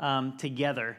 um, together.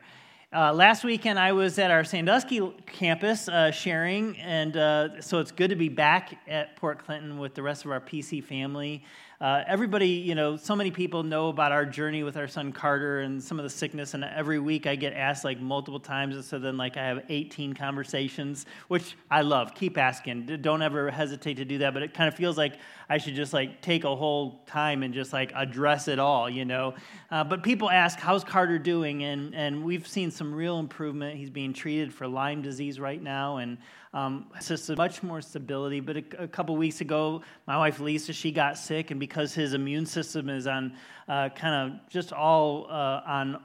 Uh, last weekend, I was at our Sandusky campus uh, sharing, and uh, so it's good to be back at Port Clinton with the rest of our PC family. Uh, everybody, you know, so many people know about our journey with our son Carter and some of the sickness. And every week I get asked like multiple times. And so then, like, I have 18 conversations, which I love. Keep asking. Don't ever hesitate to do that. But it kind of feels like I should just like take a whole time and just like address it all, you know. Uh, but people ask, How's Carter doing? And, and we've seen some real improvement. He's being treated for Lyme disease right now. And um, just much more stability. But a, a couple weeks ago, my wife Lisa, she got sick, and because his immune system is on uh, kind of just all uh, on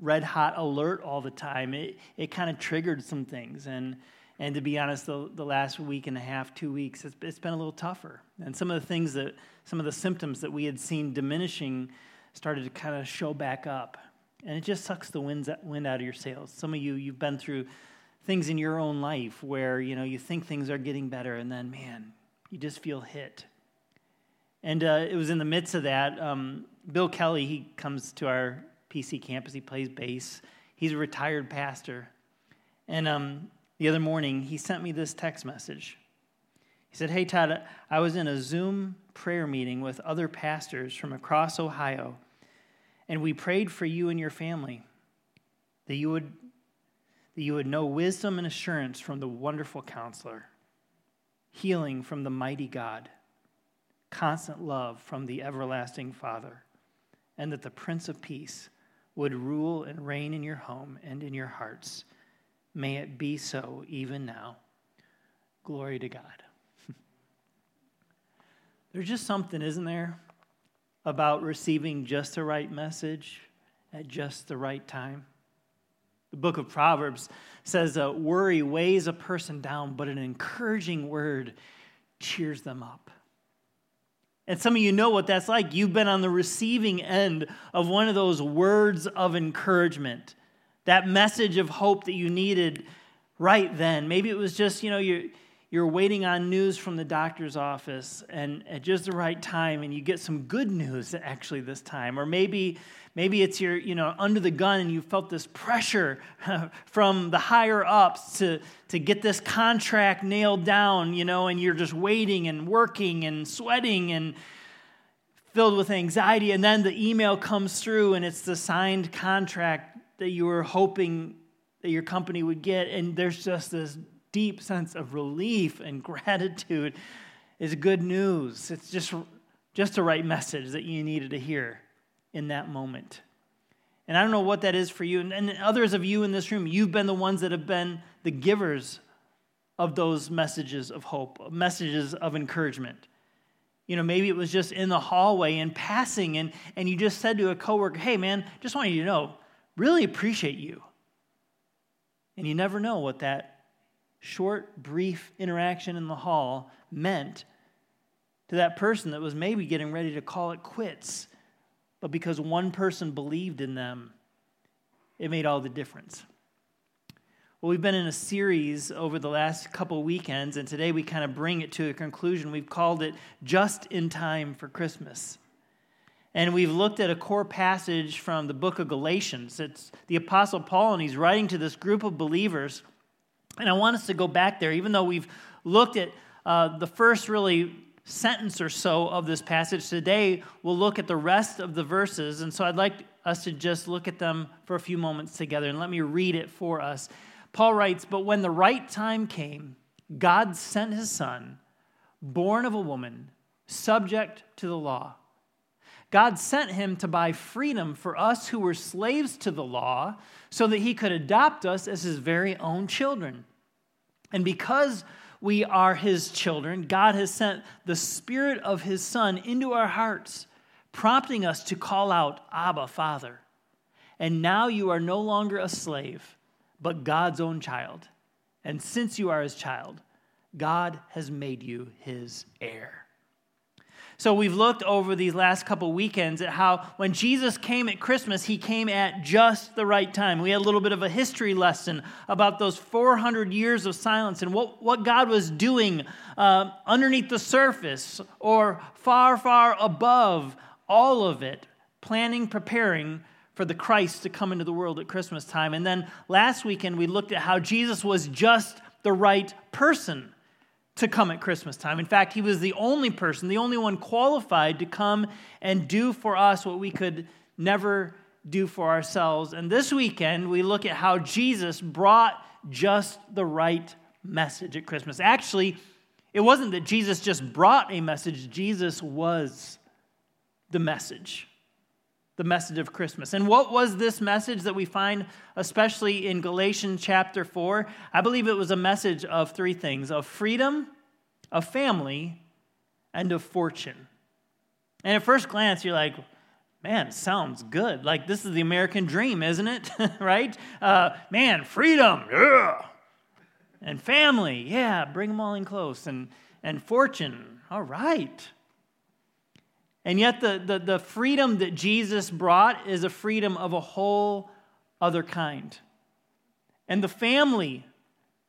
red hot alert all the time, it, it kind of triggered some things. And, and to be honest, the, the last week and a half, two weeks, it's, it's been a little tougher. And some of the things that, some of the symptoms that we had seen diminishing started to kind of show back up. And it just sucks the wind out of your sails. Some of you, you've been through things in your own life where you know you think things are getting better and then man you just feel hit. And uh, it was in the midst of that um, bill kelly he comes to our pc campus. He plays bass. He's a retired pastor. And um, the other morning he sent me this text message. He said hey todd i was in a zoom prayer meeting with other pastors from across ohio and we prayed for you and your family that you would that you would know wisdom and assurance from the wonderful counselor, healing from the mighty God, constant love from the everlasting Father, and that the Prince of Peace would rule and reign in your home and in your hearts. May it be so even now. Glory to God. There's just something, isn't there, about receiving just the right message at just the right time? The book of Proverbs says, uh, Worry weighs a person down, but an encouraging word cheers them up. And some of you know what that's like. You've been on the receiving end of one of those words of encouragement, that message of hope that you needed right then. Maybe it was just, you know, you're, you're waiting on news from the doctor's office and at just the right time, and you get some good news actually this time. Or maybe Maybe it's you're, you know, under the gun and you felt this pressure from the higher ups to, to get this contract nailed down, you know, and you're just waiting and working and sweating and filled with anxiety. And then the email comes through and it's the signed contract that you were hoping that your company would get. And there's just this deep sense of relief and gratitude is good news. It's just, just the right message that you needed to hear in that moment. And I don't know what that is for you. And, and others of you in this room, you've been the ones that have been the givers of those messages of hope, messages of encouragement. You know, maybe it was just in the hallway and passing, and, and you just said to a coworker, hey, man, just want you to know, really appreciate you. And you never know what that short, brief interaction in the hall meant to that person that was maybe getting ready to call it quits but because one person believed in them, it made all the difference. Well, we've been in a series over the last couple weekends, and today we kind of bring it to a conclusion. We've called it Just in Time for Christmas. And we've looked at a core passage from the book of Galatians. It's the Apostle Paul, and he's writing to this group of believers. And I want us to go back there, even though we've looked at uh, the first really sentence or so of this passage. Today, we'll look at the rest of the verses. And so I'd like us to just look at them for a few moments together. And let me read it for us. Paul writes But when the right time came, God sent his son, born of a woman, subject to the law. God sent him to buy freedom for us who were slaves to the law so that he could adopt us as his very own children. And because we are his children, God has sent the Spirit of his Son into our hearts, prompting us to call out, Abba, Father. And now you are no longer a slave, but God's own child. And since you are his child, God has made you his heir. So we've looked over these last couple weekends at how when Jesus came at Christmas, he came at just the right time. We had a little bit of a history lesson about those 400 years of silence and what, what God was doing uh, underneath the surface or far, far above all of it, planning, preparing for for the Christ to come into the world at Christmas time. And then last weekend, we looked at how Jesus was just the right person to come at Christmas time. In fact, he was the only person, the only one qualified to come and do for us what we could never do for ourselves. And this weekend, we look at how Jesus brought just the right message at Christmas. Actually, it wasn't that Jesus just brought a message, Jesus was the message. The message of Christmas. And what was this message that we find, especially in Galatians chapter 4? I believe it was a message of three things of freedom, of family, and of fortune. And at first glance, you're like, man, sounds good. Like this is the American dream, isn't it? right? Uh, man, freedom, yeah. And family, yeah, bring them all in close. And, and fortune, all right. And yet, the, the, the freedom that Jesus brought is a freedom of a whole other kind. And the family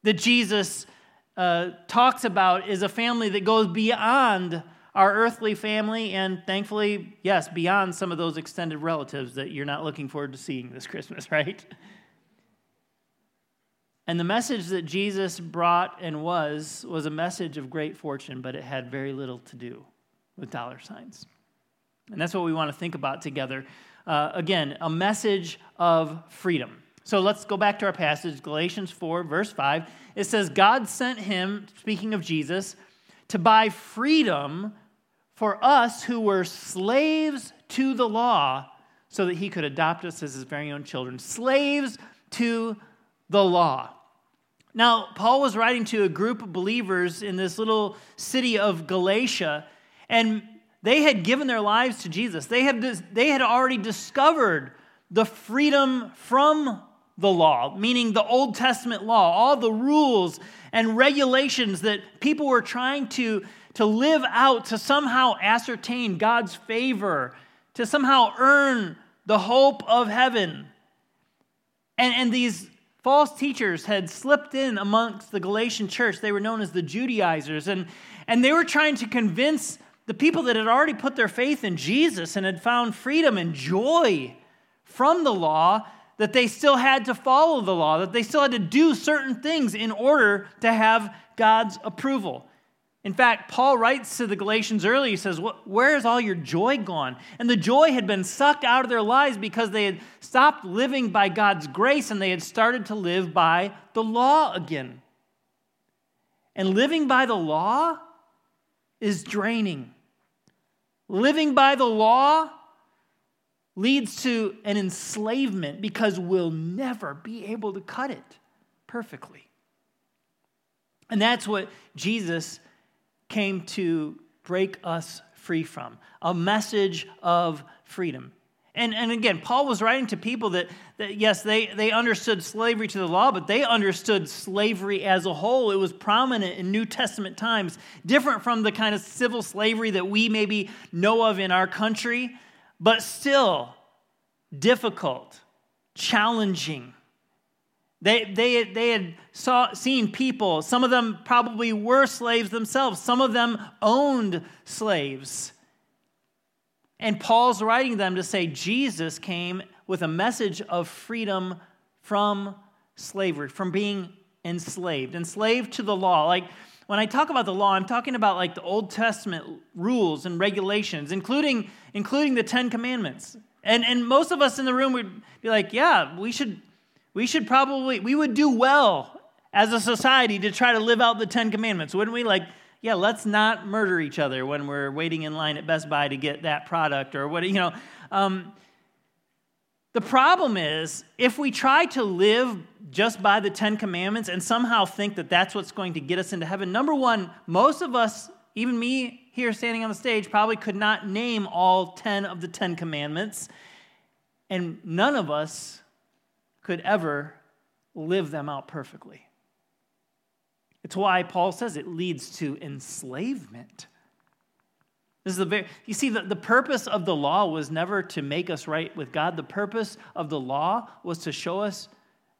that Jesus uh, talks about is a family that goes beyond our earthly family, and thankfully, yes, beyond some of those extended relatives that you're not looking forward to seeing this Christmas, right? And the message that Jesus brought and was was a message of great fortune, but it had very little to do with dollar signs. And that's what we want to think about together. Uh, again, a message of freedom. So let's go back to our passage, Galatians 4, verse 5. It says, God sent him, speaking of Jesus, to buy freedom for us who were slaves to the law so that he could adopt us as his very own children. Slaves to the law. Now, Paul was writing to a group of believers in this little city of Galatia, and they had given their lives to Jesus. They had, they had already discovered the freedom from the law, meaning the Old Testament law, all the rules and regulations that people were trying to, to live out to somehow ascertain God's favor, to somehow earn the hope of heaven. And, and these false teachers had slipped in amongst the Galatian church. They were known as the Judaizers. And, and they were trying to convince the people that had already put their faith in Jesus and had found freedom and joy from the law that they still had to follow the law, that they still had to do certain things in order to have God's approval. In fact, Paul writes to the Galatians early, he says, Where is all your joy gone? And the joy had been sucked out of their lives because they had stopped living by God's grace and they had started to live by the law again. And living by the law is draining. Living by the law leads to an enslavement because we'll never be able to cut it perfectly. And that's what Jesus came to break us free from a message of freedom. And, and again, Paul was writing to people that, that, yes, they, they understood slavery to the law, but they understood slavery as a whole. It was prominent in New Testament times, different from the kind of civil slavery that we maybe know of in our country but still difficult, challenging. They, they, they had saw, seen people, some of them probably were slaves themselves, some of them owned slaves. And Paul's writing them to say Jesus came with a message of freedom from slavery, from being enslaved, enslaved to the law. Like when I talk about the law, I'm talking about like the Old Testament rules and regulations, including, including the Ten Commandments. And, and most of us in the room would be like, yeah, we should, we should probably, we would do well as a society to try to live out the Ten Commandments, wouldn't we? Like, yeah, let's not murder each other when we're waiting in line at Best Buy to get that product or what, you know. Um, the problem is, if we try to live just by the Ten Commandments and somehow think that that's what's going to get us into heaven, number one, most of us, even me here standing on the stage, probably could not name all 10 of the Ten Commandments, and none of us could ever live them out perfectly. It's why Paul says it leads to enslavement. This is the very, you see, the, the purpose of the law was never to make us right with God. The purpose of the law was to show us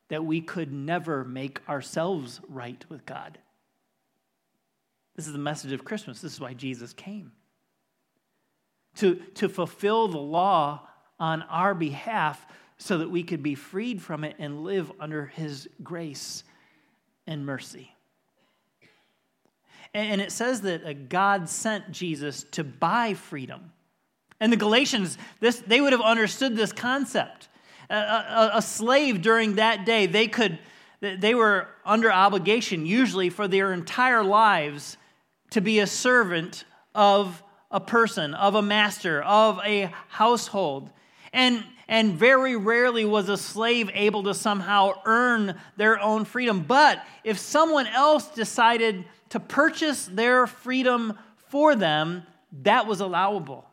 that we could never make ourselves right with God. This is the message of Christmas. This is why Jesus came. To, to fulfill the law on our behalf so that we could be freed from it and live under his grace and mercy. And it says that uh, God sent Jesus to buy freedom. And the Galatians, this, they would have understood this concept. A, a, a slave during that day, they could, they were under obligation, usually for their entire lives, to be a servant of a person, of a master, of a household. And, and very rarely was a slave able to somehow earn their own freedom. But if someone else decided to purchase their freedom for them, that was allowable.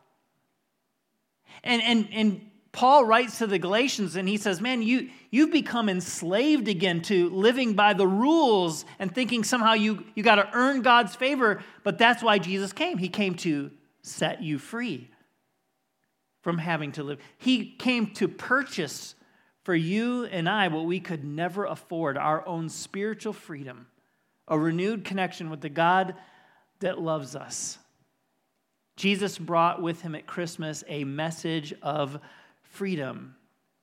And, and, and Paul writes to the Galatians and he says, Man, you, you've become enslaved again to living by the rules and thinking somehow you, you got to earn God's favor. But that's why Jesus came. He came to set you free from having to live. He came to purchase for you and I what we could never afford our own spiritual freedom, a renewed connection with the God that loves us. Jesus brought with him at Christmas a message of freedom,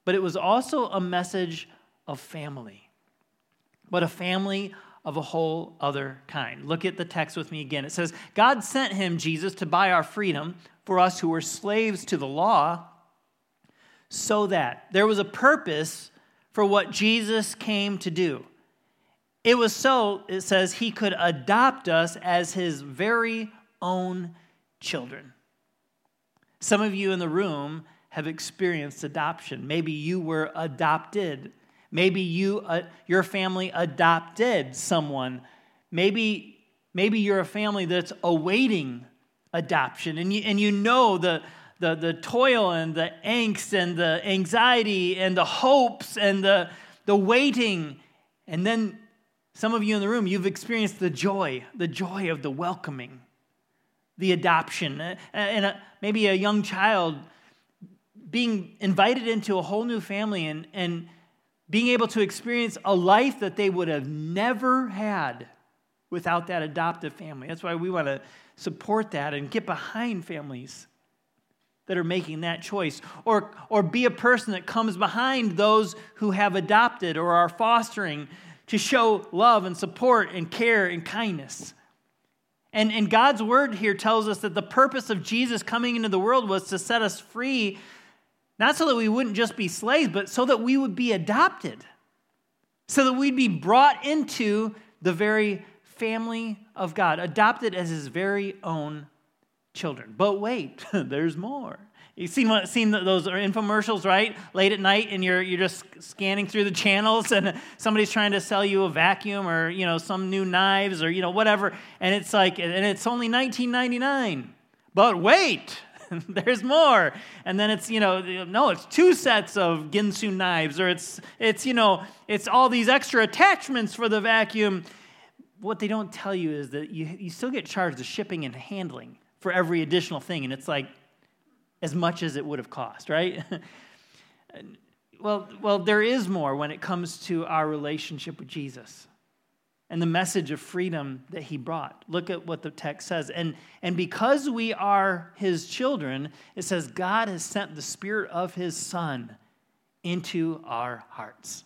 but it was also a message of family, but a family of a whole other kind. Look at the text with me again. It says, God sent him, Jesus, to buy our freedom for us who were slaves to the law, so that there was a purpose for what Jesus came to do. It was so, it says, he could adopt us as his very own children. Some of you in the room have experienced adoption. Maybe you were adopted. Maybe you, uh, your family adopted someone. Maybe, maybe you're a family that's awaiting adoption. And you, and you know the, the, the toil and the angst and the anxiety and the hopes and the, the waiting. And then some of you in the room, you've experienced the joy, the joy of the welcoming, the adoption. Uh, uh, and a, maybe a young child being invited into a whole new family and, and being able to experience a life that they would have never had without that adoptive family. That's why we want to support that and get behind families that are making that choice. Or, or be a person that comes behind those who have adopted or are fostering to show love and support and care and kindness. And, and God's word here tells us that the purpose of Jesus coming into the world was to set us free, not so that we wouldn't just be slaves, but so that we would be adopted, so that we'd be brought into the very family of God, adopted as his very own children. But wait, there's more. You've seen, what, seen those infomercials, right? Late at night, and you're, you're just scanning through the channels, and somebody's trying to sell you a vacuum or, you know, some new knives or, you know, whatever. And it's like, and it's only 1999. But wait, there's more. And then it's, you know, no, it's two sets of Ginsu knives, or it's, it's, you know, it's all these extra attachments for the vacuum what they don't tell you is that you, you still get charged the shipping and handling for every additional thing, and it's like as much as it would have cost, right? well, well, there is more when it comes to our relationship with Jesus and the message of freedom that he brought. Look at what the text says. And, and because we are his children, it says God has sent the spirit of his son into our hearts.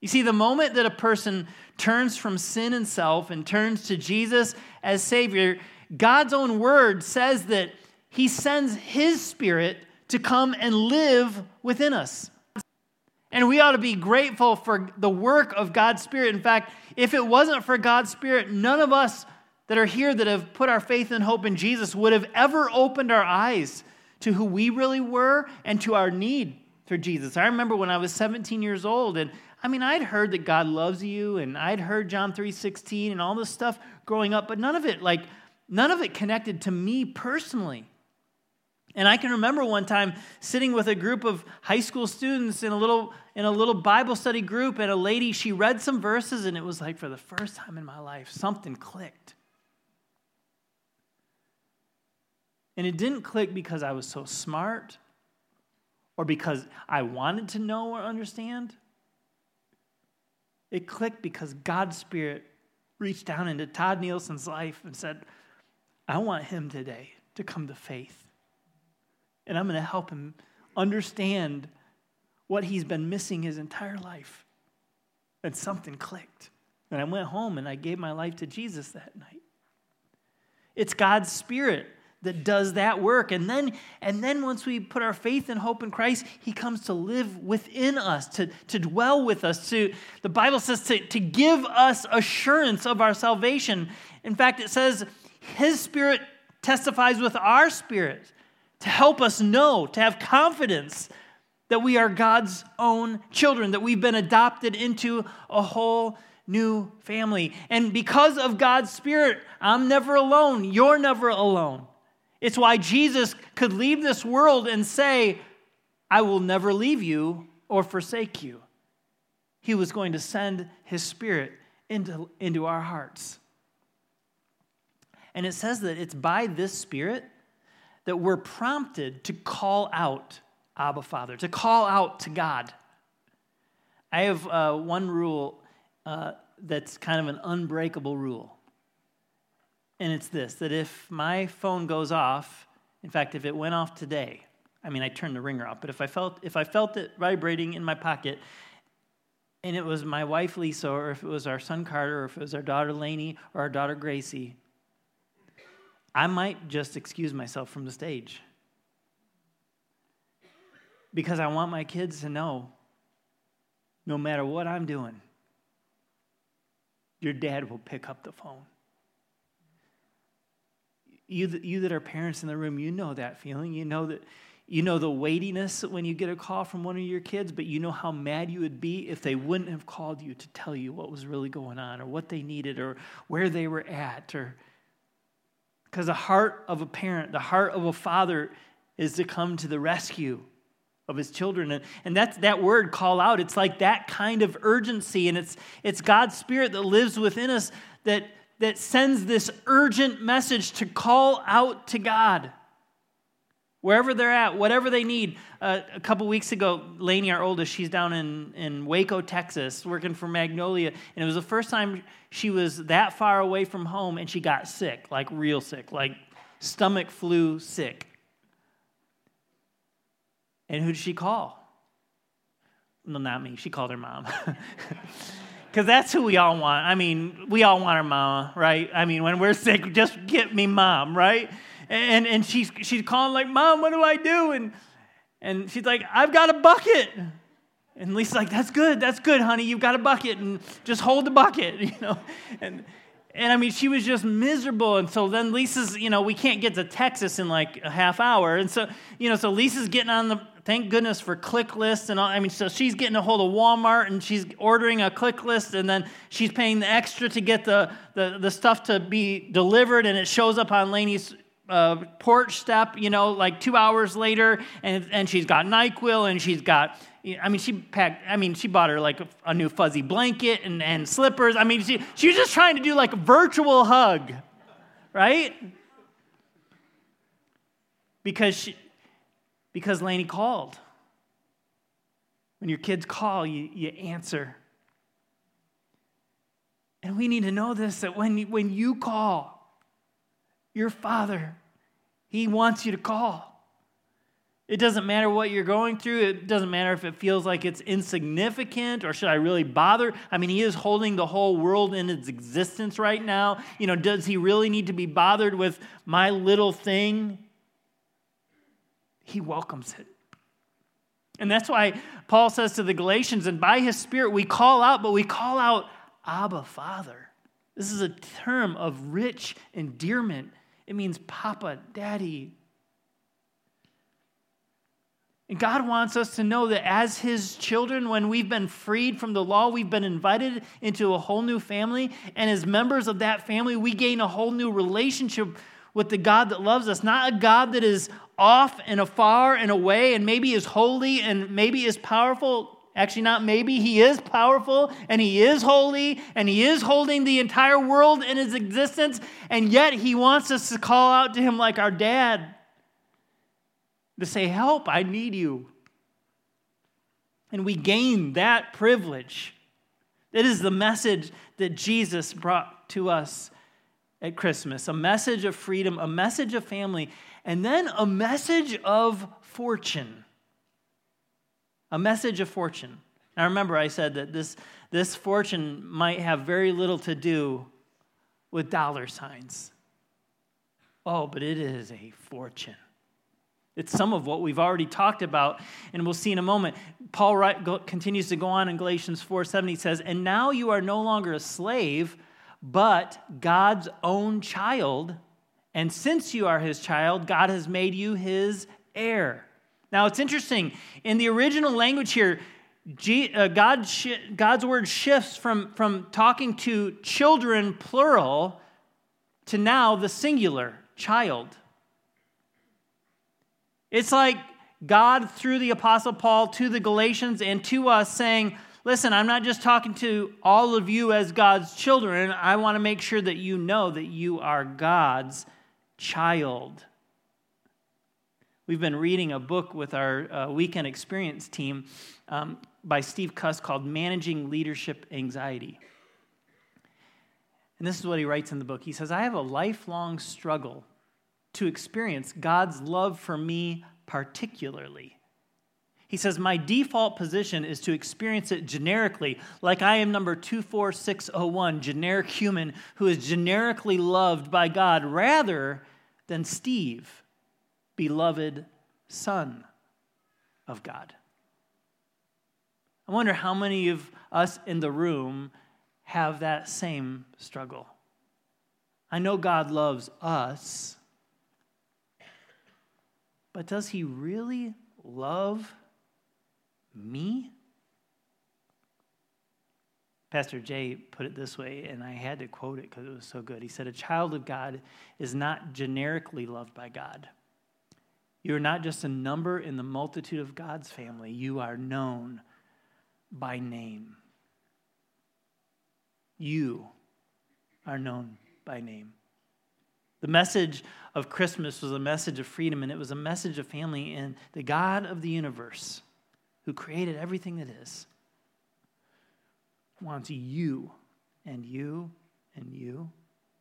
You see, the moment that a person turns from sin and self and turns to Jesus as Savior, God's own word says that He sends His Spirit to come and live within us. And we ought to be grateful for the work of God's Spirit. In fact, if it wasn't for God's Spirit, none of us that are here that have put our faith and hope in Jesus would have ever opened our eyes to who we really were and to our need for Jesus. I remember when I was 17 years old and I mean, I'd heard that God loves you and I'd heard John 3:16 and all this stuff growing up, but none of it like none of it connected to me personally. And I can remember one time sitting with a group of high school students in a little in a little Bible study group and a lady she read some verses and it was like for the first time in my life something clicked. And it didn't click because I was so smart or because I wanted to know or understand. It clicked because God's Spirit reached down into Todd Nielsen's life and said, I want him today to come to faith. And I'm going to help him understand what he's been missing his entire life. And something clicked. And I went home and I gave my life to Jesus that night. It's God's Spirit that does that work. And then, and then once we put our faith and hope in Christ, He comes to live within us, to, to dwell with us, to the Bible says to, to give us assurance of our salvation. In fact, it says His Spirit testifies with our spirit to help us know, to have confidence that we are God's own children, that we've been adopted into a whole new family. And because of God's Spirit, I'm never alone. You're never alone. It's why Jesus could leave this world and say, I will never leave you or forsake you. He was going to send his Spirit into, into our hearts. And it says that it's by this Spirit that we're prompted to call out Abba Father, to call out to God. I have uh, one rule uh, that's kind of an unbreakable rule. And it's this that if my phone goes off, in fact, if it went off today, I mean, I turned the ringer off, but if I felt, if I felt it vibrating in my pocket, and it was my wife Lisa, or if it was our son Carter, or if it was our daughter Lainey, or our daughter Gracie, I might just excuse myself from the stage. Because I want my kids to know no matter what I'm doing, your dad will pick up the phone. You, you that are parents in the room, you know that feeling. You know that you know the weightiness when you get a call from one of your kids, but you know how mad you would be if they wouldn't have called you to tell you what was really going on or what they needed or where they were at or because the heart of a parent, the heart of a father is to come to the rescue of his children. And, and that's that word call out. It's like that kind of urgency. And it's it's God's spirit that lives within us that that sends this urgent message to call out to God. Wherever they're at, whatever they need. Uh, a couple weeks ago, Lainey, our oldest, she's down in, in Waco, Texas, working for Magnolia. And it was the first time she was that far away from home and she got sick, like real sick, like stomach flu sick. And who did she call? No, not me. She called her mom. Because that's who we all want. I mean, we all want our mama, right? I mean, when we're sick, just get me mom, right? And, and she's, she's calling like, Mom, what do I do? And, and she's like, I've got a bucket. And Lisa's like, that's good, that's good, honey. You've got a bucket, and just hold the bucket, you know. And and I mean, she was just miserable. And so then Lisa's, you know, we can't get to Texas in like a half hour. And so, you know, so Lisa's getting on the, thank goodness for click lists and all. I mean, so she's getting a hold of Walmart and she's ordering a click list and then she's paying the extra to get the, the, the stuff to be delivered. And it shows up on Laney's uh, porch step, you know, like two hours later, and, and she's got NyQuil and she's got, I mean, she packed, I mean, she bought her like a, a new fuzzy blanket and, and slippers. I mean, she, she was just trying to do like a virtual hug, right? Because she, because Laney called. When your kids call, you, you answer. And we need to know this that when, when you call, your Father. He wants you to call. It doesn't matter what you're going through. It doesn't matter if it feels like it's insignificant or should I really bother. I mean, He is holding the whole world in its existence right now. You know, does He really need to be bothered with my little thing? He welcomes it. And that's why Paul says to the Galatians, and by His Spirit we call out, but we call out, Abba, Father. This is a term of rich endearment it means Papa, Daddy. And God wants us to know that as His children, when we've been freed from the law, we've been invited into a whole new family. And as members of that family, we gain a whole new relationship with the God that loves us, not a God that is off and afar and away and maybe is holy and maybe is powerful. Actually, not maybe. He is powerful and he is holy and he is holding the entire world in his existence. And yet he wants us to call out to him like our dad to say, Help, I need you. And we gain that privilege. That is the message that Jesus brought to us at Christmas a message of freedom, a message of family, and then a message of fortune. a message of fortune. Now remember, I said that this, this fortune might have very little to do with dollar signs. Oh, but it is a fortune. It's some of what we've already talked about, and we'll see in a moment. Paul write, go, continues to go on in Galatians 4 7. He says, And now you are no longer a slave, but God's own child. And since you are his child, God has made you his heir. Now, it's interesting. In the original language here, uh, God, God's word shifts from, from talking to children, plural, to now the singular, child. It's like God, through the Apostle Paul, to the Galatians and to us, saying, Listen, I'm not just talking to all of you as God's children. I want to make sure that you know that you are God's child. We've been reading a book with our uh, weekend experience team um, by Steve Cuss called Managing Leadership Anxiety. And this is what he writes in the book. He says, I have a lifelong struggle to experience God's love for me particularly. He says, My default position is to experience it generically, like I am number 24601, generic human who is generically loved by God, rather than Steve, beloved son of God. I wonder how many of us in the room have that same struggle. I know God loves us, but does he really love me? Pastor Jay put it this way, and I had to quote it because it was so good. He said, A child of God is not generically loved by God. You are not just a number in the multitude of God's family, you are known by name. You are known by name. The message of Christmas was a message of freedom, and it was a message of family and the God of the universe who created everything that is wants you and you and you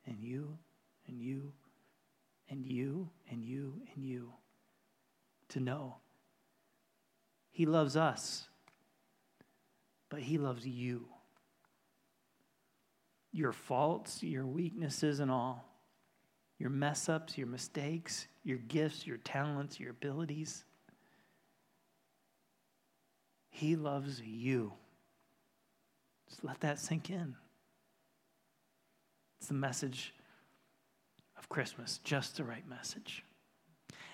and you and you and you and you and you to know. He loves us, but He loves you. Your faults, your weaknesses, and all, your mess ups, your mistakes, your gifts, your talents, your abilities. He loves you. Just let that sink in. It's the message of Christmas, just the right message.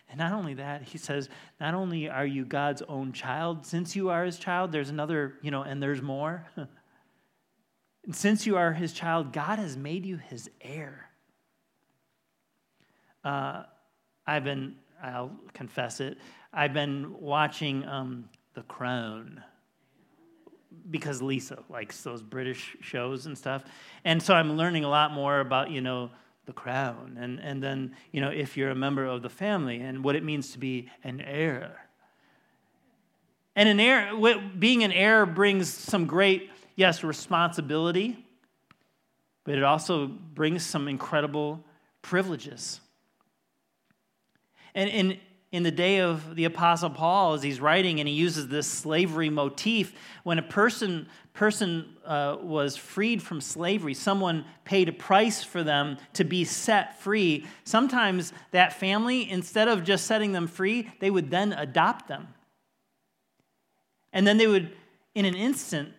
And not only that, he says, not only are you God's own child, since you are his child, there's another, you know, and there's more. and since you are his child, God has made you his heir. Uh, I've been, I'll confess it, I've been watching um, The Crown because Lisa likes those British shows and stuff. And so I'm learning a lot more about, you know, the crown and, and then, you know, if you're a member of the family and what it means to be an heir. And an heir, being an heir brings some great, yes, responsibility, but it also brings some incredible privileges. And in, in the day of the apostle paul as he's writing and he uses this slavery motif when a person person uh, was freed from slavery someone paid a price for them to be set free sometimes that family instead of just setting them free they would then adopt them. And then they would in an instant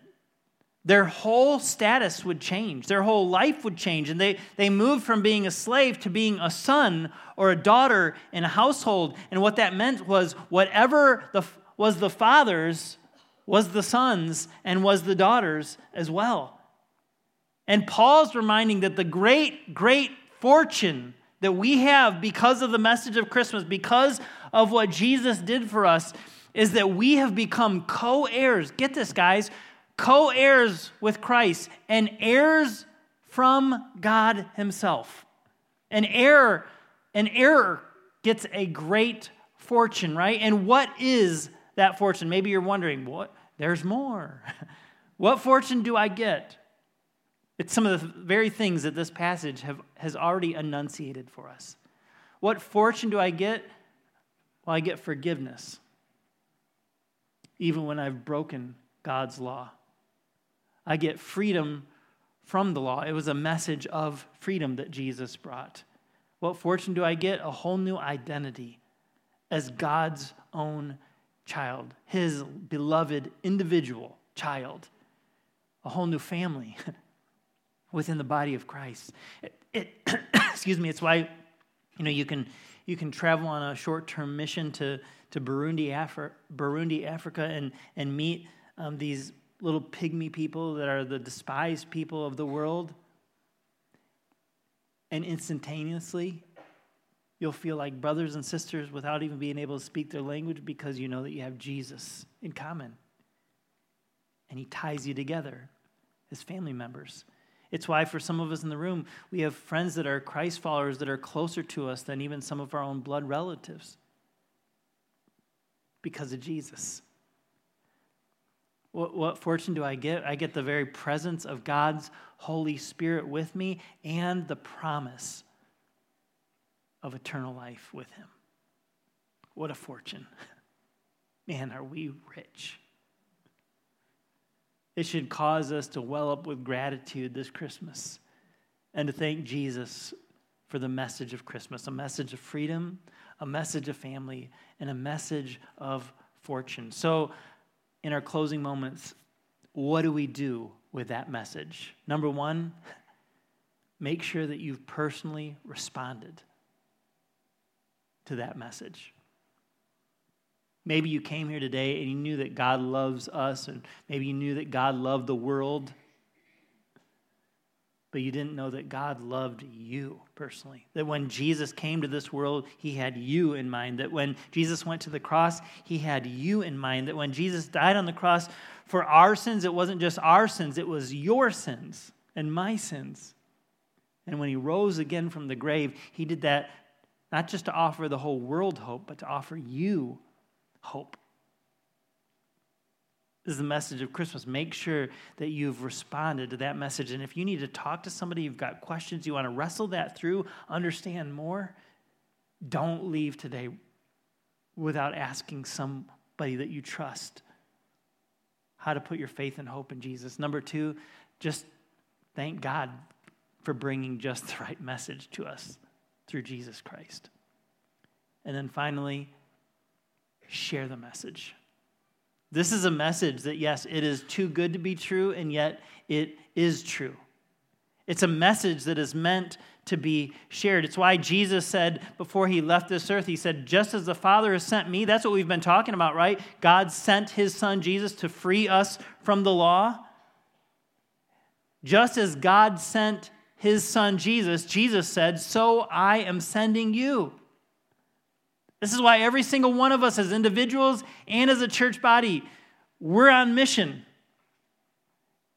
their whole status would change. Their whole life would change. And they, they moved from being a slave to being a son or a daughter in a household. And what that meant was whatever the, was the father's was the sons and was the daughters as well. And Paul's reminding that the great, great fortune that we have because of the message of Christmas, because of what Jesus did for us, is that we have become co heirs. Get this, guys co heirs with Christ, and heirs from God Himself. An heir, an heir gets a great fortune, right? And what is that fortune? Maybe you're wondering, what? There's more. what fortune do I get? It's some of the very things that this passage have, has already enunciated for us. What fortune do I get? Well, I get forgiveness. even when I've broken God's law. I get freedom from the law. It was a message of freedom that Jesus brought. What fortune do I get? A whole new identity as God's own child, his beloved individual child, a whole new family within the body of Christ. It, it excuse me, it's why you know you can you can travel on a short-term mission to to Burundi, Afri- Burundi, Africa, and and meet um, these little pygmy people that are the despised people of the world. And instantaneously, you'll feel like brothers and sisters without even being able to speak their language because you know that you have Jesus in common. And he ties you together as family members. It's why, for some of us in the room, we have friends that are Christ followers that are closer to us than even some of our own blood relatives because of Jesus. What, what, fortune do I get? I get the very presence of God's Holy Spirit with me and the promise of eternal life with Him. What a fortune. Man, are we rich. It should cause us to well up with gratitude this Christmas and to thank Jesus for the message of Christmas a message of freedom, a message of family, and a message of fortune. So, in our closing moments, what do we do with that message? Number one, make sure that you've personally responded to that message. Maybe you came here today and you knew that God loves us, and maybe you knew that God loved the world but you didn't know that God loved you personally. That when Jesus came to this world, he had you in mind. That when Jesus went to the cross, he had you in mind. That when Jesus died on the cross for our sins, it wasn't just our sins, it was your sins and my sins. And when he rose again from the grave, he did that not just to offer the whole world hope, but to offer you hope. Is the message of Christmas. Make sure that you've responded to that message. And if you need to talk to somebody, you've got questions, you want to wrestle that through, understand more, don't leave today without asking somebody that you trust how to put your faith and hope in Jesus. Number two, just thank God for bringing just the right message to us through Jesus Christ. And then finally, share the message. This is a message that, yes, it is too good to be true, and yet it is true. It's a message that is meant to be shared. It's why Jesus said before he left this earth, he said, Just as the Father has sent me, that's what we've been talking about, right? God sent his son Jesus to free us from the law. Just as God sent his son Jesus, Jesus said, So I am sending you. This is why every single one of us, as individuals and as a church body, we're on mission.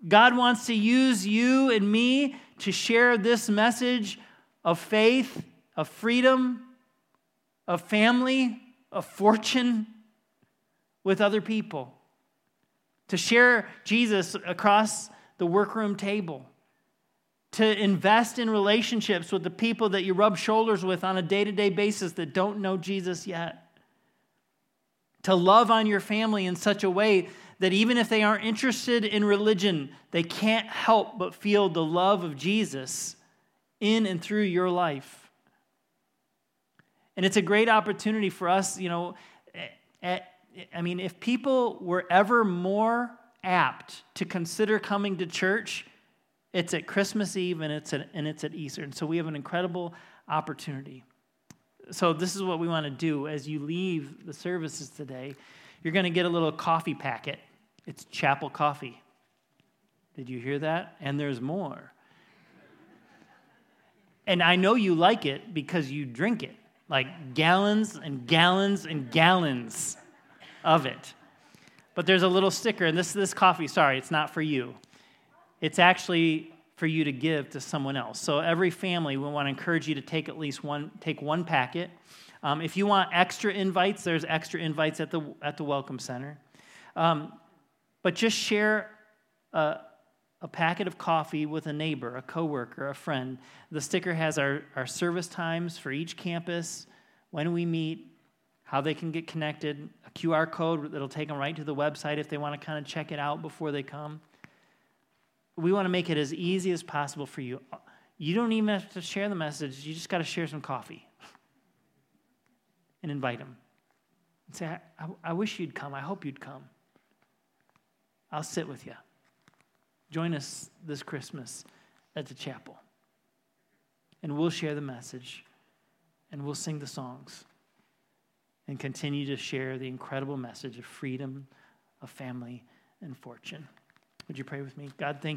God wants to use you and me to share this message of faith, of freedom, of family, of fortune with other people. To share Jesus across the workroom table to invest in relationships with the people that you rub shoulders with on a day to day basis that don't know Jesus yet. To love on your family in such a way that even if they aren't interested in religion, they can't help but feel the love of Jesus in and through your life. And it's a great opportunity for us, you know. At, I mean, if people were ever more apt to consider coming to church, it's at Christmas Eve and it's at, and it's at Easter. And so we have an incredible opportunity. So, this is what we want to do as you leave the services today. You're going to get a little coffee packet. It's chapel coffee. Did you hear that? And there's more. And I know you like it because you drink it like gallons and gallons and gallons of it. But there's a little sticker, and this this coffee, sorry, it's not for you it's actually for you to give to someone else. So every family, we want to encourage you to take at least one, take one packet. Um, if you want extra invites, there's extra invites at the at the welcome center. Um, but just share a, a packet of coffee with a neighbor, a coworker, a friend. The sticker has our, our service times for each campus, when we meet, how they can get connected, a QR code that'll take them right to the website if they want to kind of check it out before they come. We want to make it as easy as possible for you. You don't even have to share the message, you just got to share some coffee and invite them. And say, I, I, I wish you'd come. I hope you'd come. I'll sit with you. Join us this Christmas at the chapel. And we'll share the message and we'll sing the songs and continue to share the incredible message of freedom, of family, and fortune. Would you pray with me? God, thank you.